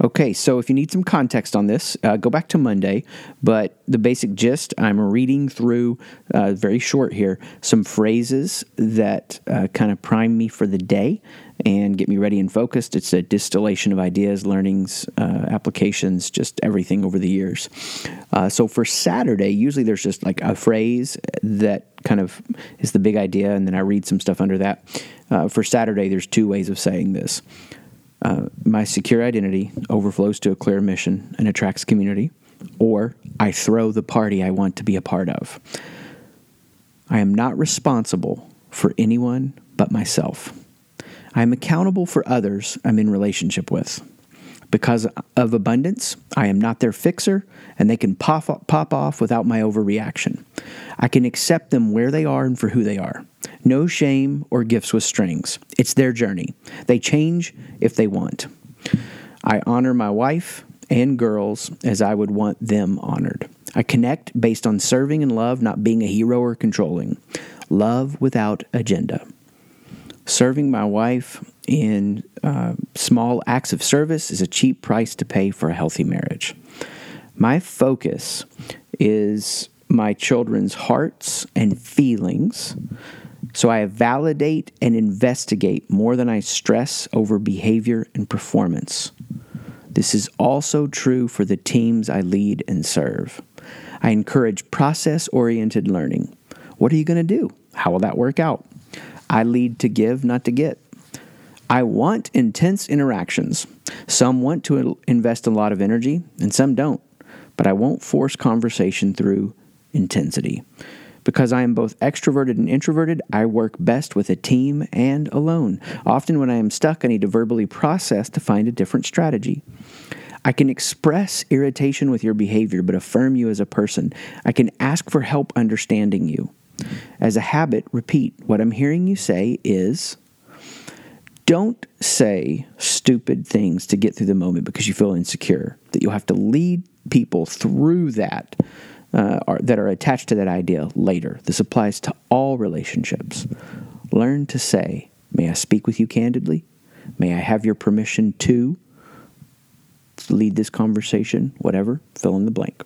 Okay, so if you need some context on this, uh, go back to Monday. But the basic gist I'm reading through, uh, very short here, some phrases that uh, kind of prime me for the day and get me ready and focused. It's a distillation of ideas, learnings, uh, applications, just everything over the years. Uh, so for Saturday, usually there's just like a phrase that kind of is the big idea, and then I read some stuff under that. Uh, for Saturday, there's two ways of saying this. Uh, my secure identity overflows to a clear mission and attracts community, or I throw the party I want to be a part of. I am not responsible for anyone but myself. I am accountable for others I'm in relationship with. Because of abundance, I am not their fixer, and they can pop, pop off without my overreaction. I can accept them where they are and for who they are. No shame or gifts with strings. It's their journey. They change if they want. I honor my wife and girls as I would want them honored. I connect based on serving and love, not being a hero or controlling. Love without agenda. Serving my wife in uh, small acts of service is a cheap price to pay for a healthy marriage. My focus is my children's hearts and feelings. So I validate and investigate more than I stress over behavior and performance. This is also true for the teams I lead and serve. I encourage process oriented learning. What are you going to do? How will that work out? I lead to give, not to get. I want intense interactions. Some want to invest a lot of energy, and some don't. But I won't force conversation through intensity. Because I am both extroverted and introverted, I work best with a team and alone. Often, when I am stuck, I need to verbally process to find a different strategy. I can express irritation with your behavior, but affirm you as a person. I can ask for help understanding you. As a habit, repeat what I'm hearing you say is don't say stupid things to get through the moment because you feel insecure, that you'll have to lead people through that uh, are, that are attached to that idea later. This applies to all relationships. Learn to say, May I speak with you candidly? May I have your permission to lead this conversation? Whatever, fill in the blank.